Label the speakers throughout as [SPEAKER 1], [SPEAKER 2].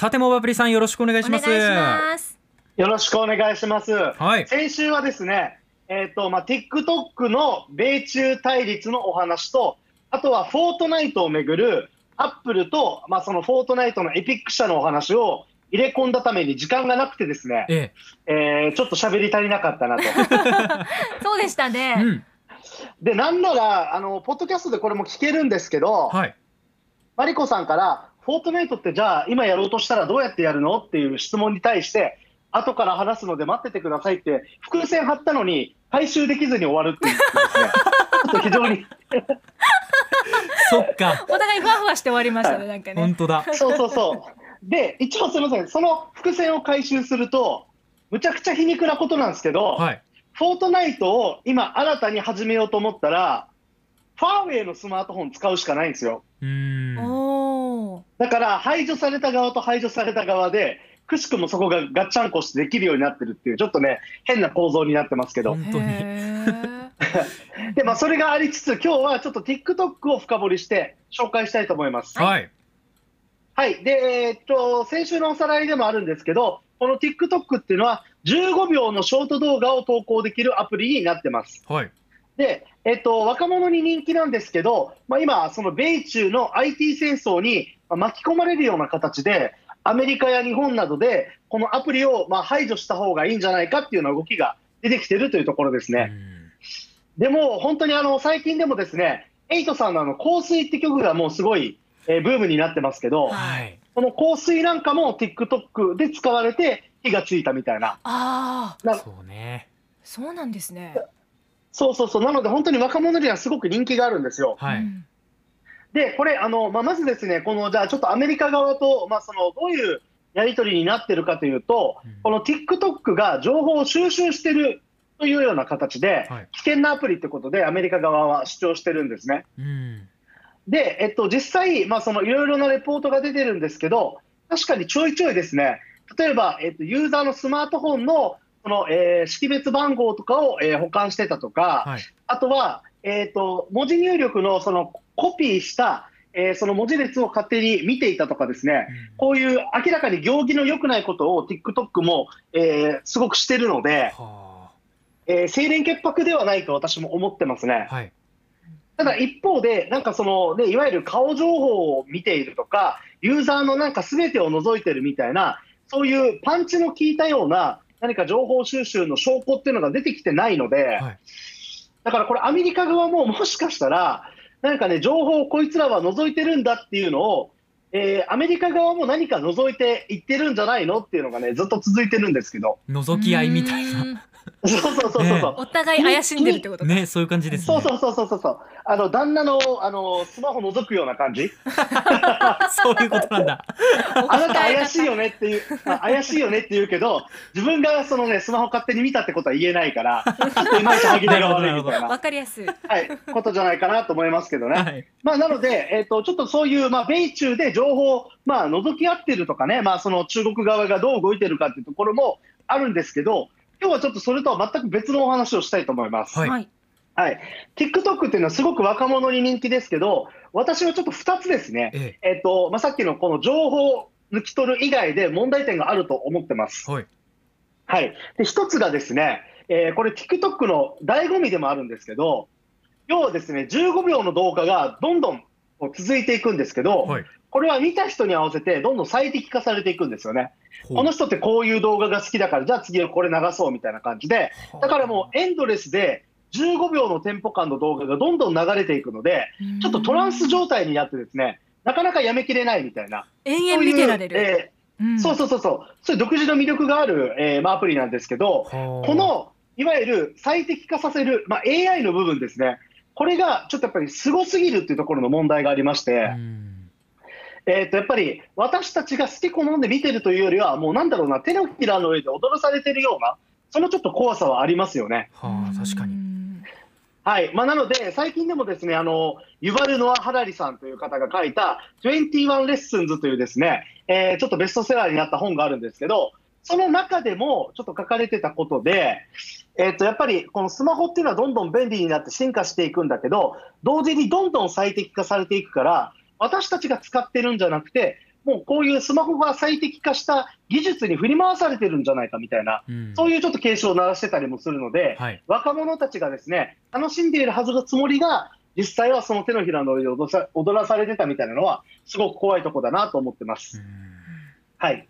[SPEAKER 1] さてモバプリさんよろしくお願いします
[SPEAKER 2] お願いします。
[SPEAKER 3] よろしくお願いします。
[SPEAKER 1] はい
[SPEAKER 3] 先週はですね、えっ、と、まあ、TikTok の米中対立のお話と、あとはフォートナイトをめぐるアップルと、まあ、そのフォートナイトのエピック社のお話を入れ込んだために時間がなくてですね、
[SPEAKER 1] え
[SPEAKER 3] えーちょっと喋り足りなかったなと。
[SPEAKER 2] そうでした
[SPEAKER 1] え
[SPEAKER 2] ね。
[SPEAKER 1] うん
[SPEAKER 3] で、なんなら、あの、ポッドキャストでこれも聞けるんですけど、
[SPEAKER 1] はい
[SPEAKER 3] マリコさんから、フォートナイトってじゃあ今やろうとしたらどうやってやるのっていう質問に対して、後から話すので待っててくださいって、伏線張ったのに回収できずに終わるっていうですね、ちょっと非常に、
[SPEAKER 1] そっか
[SPEAKER 2] お互いふわふわして終わりましたね、なんかね。
[SPEAKER 1] 本当だ
[SPEAKER 3] そうそうそう。で、一応すみません、その伏線を回収すると、むちゃくちゃ皮肉なことなんですけど、
[SPEAKER 1] はい
[SPEAKER 3] フォートナイトを今新たに始めようと思ったら、ファーウェイのスマートフォン使うしかないんですよ。
[SPEAKER 1] うーん。
[SPEAKER 3] だから排除された側と排除された側で、くしくもそこがガッチャンコしてできるようになってるっていう、ちょっとね、変な構造になってますけど。
[SPEAKER 1] 本当に
[SPEAKER 3] で、まあ、それがありつつ、今日はちょっと TikTok を深掘りして紹介したいと思います。
[SPEAKER 1] はい
[SPEAKER 3] はい。で、えーっと、先週のおさらいでもあるんですけど、この TikTok っていうのは、15秒のショート動画を投稿できるアプリになってます。
[SPEAKER 1] はい
[SPEAKER 3] で、えっと、若者に人気なんですけど、まあ、今、その米中の IT 戦争にまあ巻き込まれるような形で、アメリカや日本などで、このアプリをまあ排除した方がいいんじゃないかっていうような動きが出てきてるというところですね。でも、本当にあの最近でもですね、エイトさんのあの香水って曲がもうすごい、えーブームになってますけど、
[SPEAKER 1] うんはい
[SPEAKER 3] この香水なんかも TikTok で使われて火がついたみたいな。
[SPEAKER 2] ああ、
[SPEAKER 3] な
[SPEAKER 1] そうね
[SPEAKER 2] そうなんですね。
[SPEAKER 3] そうそうそう。なので本当に若者にはすごく人気があるんですよ。
[SPEAKER 1] はい
[SPEAKER 2] うん
[SPEAKER 3] で、これ、あのまあ、まずですね、このじゃあちょっとアメリカ側と、まあ、そのどういうやり取りになってるかというと、
[SPEAKER 1] うん
[SPEAKER 3] この TikTok が情報を収集してるというような形で、
[SPEAKER 1] はい
[SPEAKER 3] 危険なアプリってことで、アメリカ側は主張してるんですね。
[SPEAKER 1] うん
[SPEAKER 3] で、えっと、実際、まあ、そのいろいろなレポートが出てるんですけど、確かにちょいちょいですね、例えば、えっと、ユーザーのスマートフォンの、えー識別番号とかを、えー保管してたとか、
[SPEAKER 1] はい。
[SPEAKER 3] あとは、えっと文字入力のそのコピーした、えーその文字列を勝手に見ていたとかですね、こういう明らかに行儀の良くないことを TikTok も、えーすごくしてるので、
[SPEAKER 1] は
[SPEAKER 3] えー清廉潔白ではないと私も思ってますね。
[SPEAKER 1] あはい。
[SPEAKER 3] ただ一方で、なんかその、ね、いわゆる顔情報を見ているとか、ユーザーのなんか全てを除いてるみたいな、そういうパンチの効いたような何か情報収集の証拠っていうのが出てきてないので、
[SPEAKER 1] はい。
[SPEAKER 3] だからこれ、アメリカ側ももしかしたら、なんかね、情報をこいつらは除いてるんだっていうのを、えーアメリカ側も何か除いていってるんじゃないのっていうのがね、ずっと続いてるんですけど、
[SPEAKER 1] 覗き合いみたいな。
[SPEAKER 2] うん
[SPEAKER 3] そうそうそうそうそう。
[SPEAKER 1] ね
[SPEAKER 2] お互い怪しんでるってことか。
[SPEAKER 1] ねそういう感じですね
[SPEAKER 3] そうそうそうそうそうそう。あの旦那のあのスマホ覗くような感じ。
[SPEAKER 1] そういうことなんだ
[SPEAKER 3] あなた怪しいよねっていう、あ怪しいよねって言うけど、自分がそのねスマホ勝手に見たってことは言えないから、ちょっといまいち歯切れが悪いみたい
[SPEAKER 2] わ
[SPEAKER 3] な、
[SPEAKER 2] かりやすい。
[SPEAKER 3] はい、ことじゃないかなと思いますけどね。
[SPEAKER 1] はい
[SPEAKER 3] まあなので、えっ、とちょっとそういうまあ米中で情報をまあ覗き合ってるとかね、まあその中国側がどう動いてるかっていうところもあるんですけど、今日はちょっとそれとは全く別のお話をしたいと思います。
[SPEAKER 1] はい。
[SPEAKER 2] はい。
[SPEAKER 3] はい、TikTok っていうのはすごく若者に人気ですけど、私はちょっと2つですね、
[SPEAKER 1] え
[SPEAKER 3] え。っとまあ、さっきのこの情報を抜き取る以外で問題点があると思ってます。
[SPEAKER 1] はい。
[SPEAKER 3] はい、で1つがですね、えーこれ TikTok の醍醐味でもあるんですけど、要はですね、15秒の動画がどんどんこう続いていくんですけど、
[SPEAKER 1] はい
[SPEAKER 3] これは見た人に合わせてどんどん最適化されていくんですよね。この人ってこういう動画が好きだから、じゃあ次はこれ流そうみたいな感じで、だからもうエンドレスで15秒のテンポ感の動画がどんどん流れていくので、ちょっとトランス状態になってですね、なかなかやめきれないみたいな。
[SPEAKER 2] 延々見てられる。
[SPEAKER 3] そうそうそうそう、そう。いう独自の魅力がある、えーまあ、アプリなんですけど、
[SPEAKER 1] こ
[SPEAKER 3] このいわゆる最適化させる、まあ、AI の部分ですね、これがちょっとやっぱりすごすぎるっていうところの問題がありまして、えー、とやっぱり私たちが好き好んで見てるというよりは、もうなんだろうな、手のひらの上で踊らされてるような、そのちょっと怖さはありますよね。
[SPEAKER 1] はあ確かに
[SPEAKER 2] うん
[SPEAKER 3] はいまあ、なので、最近でもですねあのユバル・ノア・ハラリさんという方が書いた21レッスンズというですね、えーちょっとベストセラーになった本があるんですけど、その中でもちょっと書かれてたことで、えー、とやっぱりこのスマホっていうのはどんどん便利になって進化していくんだけど、同時にどんどん最適化されていくから、私たちが使ってるんじゃなくて、もうこういうスマホが最適化した技術に振り回されてるんじゃないかみたいな、
[SPEAKER 1] うん
[SPEAKER 3] そういうちょっと警鐘を鳴らしてたりもするので、
[SPEAKER 1] はい
[SPEAKER 3] 若者たちがですね、楽しんでいるはずのつもりが、実際はその手のひらの上で踊らされてたみたいなのは、すごく怖いとこだなと思ってます。
[SPEAKER 1] うん
[SPEAKER 3] はい。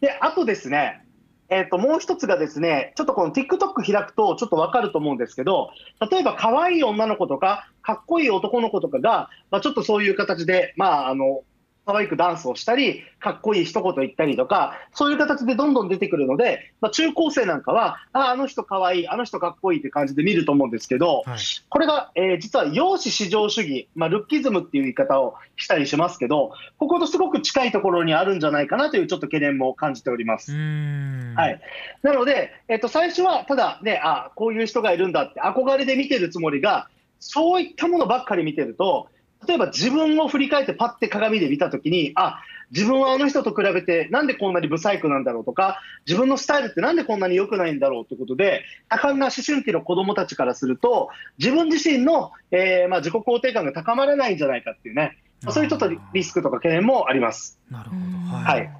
[SPEAKER 3] で、あとですね、えっ、と、もう一つがですね、ちょっとこの TikTok 開くとちょっとわかると思うんですけど、例えば可愛い女の子とか、かっこいい男の子とかが、まあ、ちょっとそういう形で、まあ、あの、可愛くダンスをしたり、かっこいい一言言ったりとか、そういう形でどんどん出てくるので、まあ、中高生なんかは、あ、あの人可愛い、あの人かっこいいって感じで見ると思うんですけど、
[SPEAKER 1] はい。
[SPEAKER 3] これが、えー実は容姿至上主義、まあ、ルッキズムっていう言い方をしたりしますけど、こことすごく近いところにあるんじゃないかなというちょっと懸念も感じております。
[SPEAKER 1] うん。
[SPEAKER 3] はい、なので、えっと、最初はただね、あこういう人がいるんだって憧れで見てるつもりが、そういったものばっかり見てると、例えば自分を振り返ってパッて鏡で見たときに、あ自分はあの人と比べてなんでこんなにブサイクなんだろうとか、自分のスタイルってなんでこんなに良くないんだろうということで、多感な思春期の子供たちからすると、自分自身の、えーまあ、自己肯定感が高まらないんじゃないかっていうね、まあそういうちょっとリリスクとか懸念もあります。
[SPEAKER 1] なるほど。
[SPEAKER 2] うん
[SPEAKER 3] はい。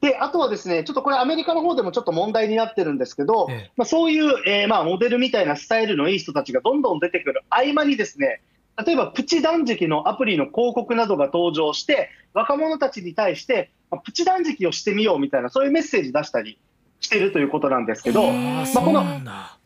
[SPEAKER 3] で、あとはですね、ちょっとこれアメリカの方でもちょっと問題になってるんですけど、
[SPEAKER 1] ええ。
[SPEAKER 3] まあ、そういう、えーまあ、モデルみたいなスタイルのいい人たちがどんどん出てくる合間にですね、例えばプチ断食のアプリの広告などが登場して、若者たちに対して、まあプチ断食をしてみようみたいな、そういうメッセージ出したりしているということなんですけど、まあこの
[SPEAKER 1] なんだ。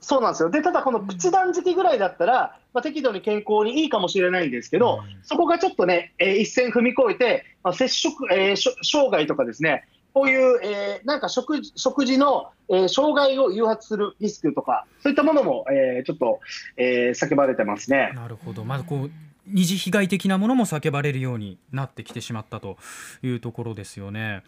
[SPEAKER 3] そうなんですよ。で、ただこのプチ断食ぐらいだったら、まあ、適度に健康にいいかもしれないんですけど、
[SPEAKER 1] うん
[SPEAKER 3] そこがちょっとね、えー一線踏み越えて、まあ、摂食、えー障害とかですね、こういう、えーなんか食事食事の、えー障害を誘発するリスクとか、そういったものも、えーちょっと、えー叫ばれてますね。
[SPEAKER 1] なるほどまずこう二次被害的なものも叫ばれるようになってきてしまったというところですよね。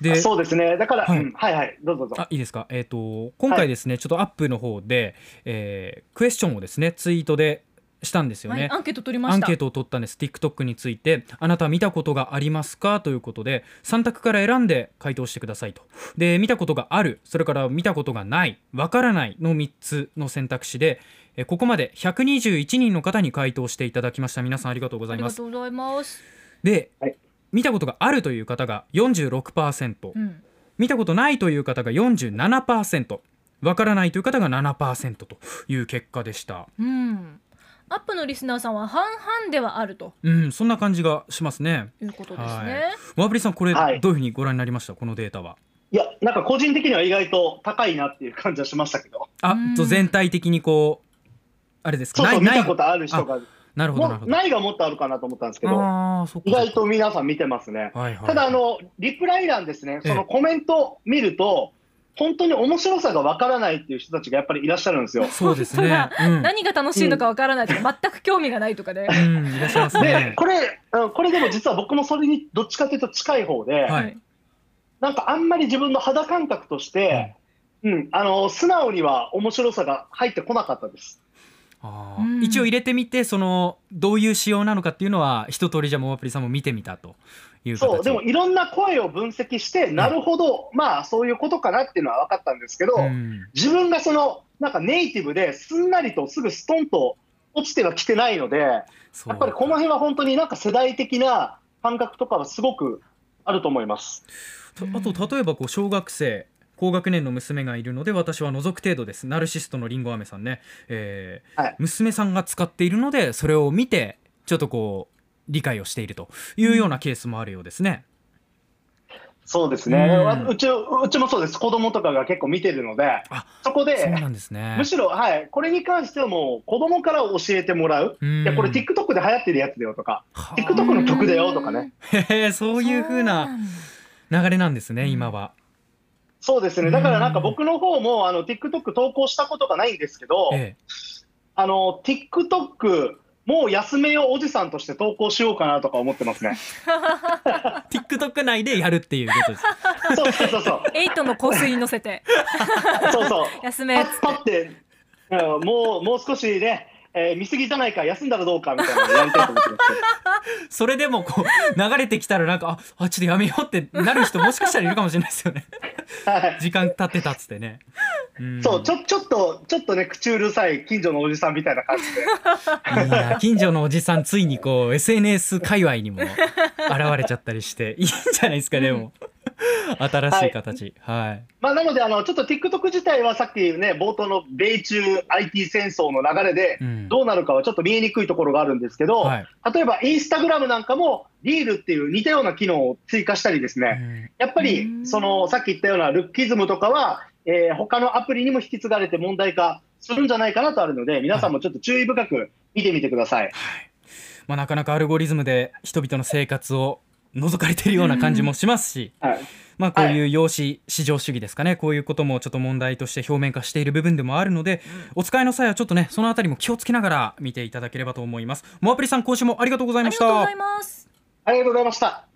[SPEAKER 1] で
[SPEAKER 3] そうですね。だから、
[SPEAKER 1] はい
[SPEAKER 3] うんはいはい、どうぞどうぞ。
[SPEAKER 1] あいいですか、えー、と今回ですね、ちょっとアップの方で、えークエスチョンをですねツイートでしたんですよね。
[SPEAKER 2] はいアンケート取りました。
[SPEAKER 1] アンケートを取ったんです。TikTok についてあなた見たことがありますか？ということで3択から選んで回答してくださいと。で見たことがあるそれから見たことがないわからないの3つの選択肢でえここまで121人の方に回答していただきました。皆さんありがとうござ
[SPEAKER 2] あ
[SPEAKER 1] います。
[SPEAKER 2] りがとうございます。
[SPEAKER 1] で、
[SPEAKER 3] はい
[SPEAKER 1] 見たことがあるという方が46%、
[SPEAKER 2] うん
[SPEAKER 1] 見たことないという方が47%わからないという方が7%という結果でした。
[SPEAKER 2] うんアップのリスナーさんは半々ではあると。
[SPEAKER 1] うんそんな感じがしますね。
[SPEAKER 2] いうことです
[SPEAKER 1] は
[SPEAKER 2] ね
[SPEAKER 1] い。ワープリさんこれどう
[SPEAKER 3] はい
[SPEAKER 1] いうふうにご覧になりました？このデータは。い
[SPEAKER 3] や、なんか個人的には意外と高いなっていう感じはしましたけど、
[SPEAKER 1] あ
[SPEAKER 2] うん。
[SPEAKER 1] と全体的にこうあれですか？ないない？
[SPEAKER 3] 見たことある人が、
[SPEAKER 1] なるほどなるほど。
[SPEAKER 3] もないがもっとあるかなと思ったんですけど、意外と皆さん見てますね。
[SPEAKER 1] はいはい
[SPEAKER 3] ただあの、リプライ欄ですね、
[SPEAKER 1] ええ
[SPEAKER 3] そのコメント見ると、本当に面白さがわからないっていう人たちがやっぱりいらっしゃるんですよ。
[SPEAKER 1] そうですね。うん。
[SPEAKER 2] 何が楽しいのかわからないとか、全く興味がないとかで、
[SPEAKER 1] うんいらっしゃいます
[SPEAKER 3] で
[SPEAKER 1] ね、
[SPEAKER 3] これ、うんこれでも実は僕もそれにどっちかというと近い方で、
[SPEAKER 1] はい。
[SPEAKER 3] なんかあんまり自分の肌感覚として、うん、あの、素直には面白さが入ってこなかったです。
[SPEAKER 1] 一応入れてみてそのどういう仕様なのかっていうのは一通りじゃあモアプリさんも見てみたという形
[SPEAKER 3] そう、でもいろんな声を分析して、なるほど、まあそういうことかなっていうのは分かったんですけど、
[SPEAKER 1] うん。
[SPEAKER 3] 自分がその、なんかネイティブですんなりとすぐストンと落ちてはきてないので、やっぱりこの辺は本当になんか世代的な感覚とかはすごくあると思います。
[SPEAKER 1] とあと例えばこう小学生高学年の娘がいるので私は除く程度です。ナルシストのりんご飴さんね、えー
[SPEAKER 3] はい。
[SPEAKER 1] 娘さんが使っているのでそれを見てちょっとこう理解をしているというようなケースもあるようですね。
[SPEAKER 3] そうですね。
[SPEAKER 1] うん
[SPEAKER 3] うち、うちもそうです。子供とかが結構見てるので、
[SPEAKER 1] あ
[SPEAKER 3] そこで、
[SPEAKER 1] なんですね
[SPEAKER 3] む。しろ、はい、これに関してはもう子供から教えてもらう。
[SPEAKER 1] うん
[SPEAKER 3] いや、これ TikTok で流行ってるやつだよとか、
[SPEAKER 1] は
[SPEAKER 3] TikTok の曲だよとかね。
[SPEAKER 1] あへへそういう風な流れなんですね今は。
[SPEAKER 3] そうですね。だからなんか僕の方も、あの、TikTok 投稿したことがないんですけど、
[SPEAKER 1] え
[SPEAKER 3] あの、TikTok、もう休めようおじさんとして投稿しようかなとか思ってますね。
[SPEAKER 1] え、TikTok 内でやるっていうことです。
[SPEAKER 3] そうそうそうそう。
[SPEAKER 2] エイトの香水に乗せて
[SPEAKER 3] そうそう。
[SPEAKER 2] 休めっつ
[SPEAKER 3] パッパって、うんもう、もう少しね、えー見過ぎじゃないか、休んだらどうかみたいなやりたいと思ってます。
[SPEAKER 1] それでもこう流れてきたらなんかああちょっとやめようってなる人もしかしたらいるかもしれないですよね
[SPEAKER 3] はい
[SPEAKER 1] 時間経ってたっつってね、ん
[SPEAKER 3] そう、ちょ、ちょっと、ちょっとね、口うるさい近所のおじさんみたいな感じで。
[SPEAKER 1] いや近所のおじさんついにこう SNS 界隈にも現れちゃったりして いいんじゃないですかでも。新しい形。はい、
[SPEAKER 3] まあ、なので、あの、ちょっと TikTok 自体はさっきね、冒頭の米中 IT 戦争の流れで
[SPEAKER 1] うん、
[SPEAKER 3] どうなるかはちょっと見えにくいところがあるんですけど、
[SPEAKER 1] はい。
[SPEAKER 3] 例えばインスタグラムなんかも、リールっていう似たような機能を追加したりですね、
[SPEAKER 1] うん。
[SPEAKER 3] やっぱり
[SPEAKER 2] うん。
[SPEAKER 3] そのさっき言ったようなルッキズムとかは、えー他のアプリにも引き継がれて問題化するんじゃないかなとあるので、皆さんもちょっと注意深く見てみてください。
[SPEAKER 1] まあ、なかなかアルゴリズムで人々の生活を覗かれてるような感じもしますし、
[SPEAKER 3] はい、
[SPEAKER 1] まあ、こういう養子市場主義ですかねこういうこともちょっと問題として表面化している部分でもあるので、お使いの際はちょっとねそのあたりも気をつけながら見ていただければと思います。モアプリさん今週もありがとうございました。
[SPEAKER 2] ありがとうございます。
[SPEAKER 3] ありがとうございました。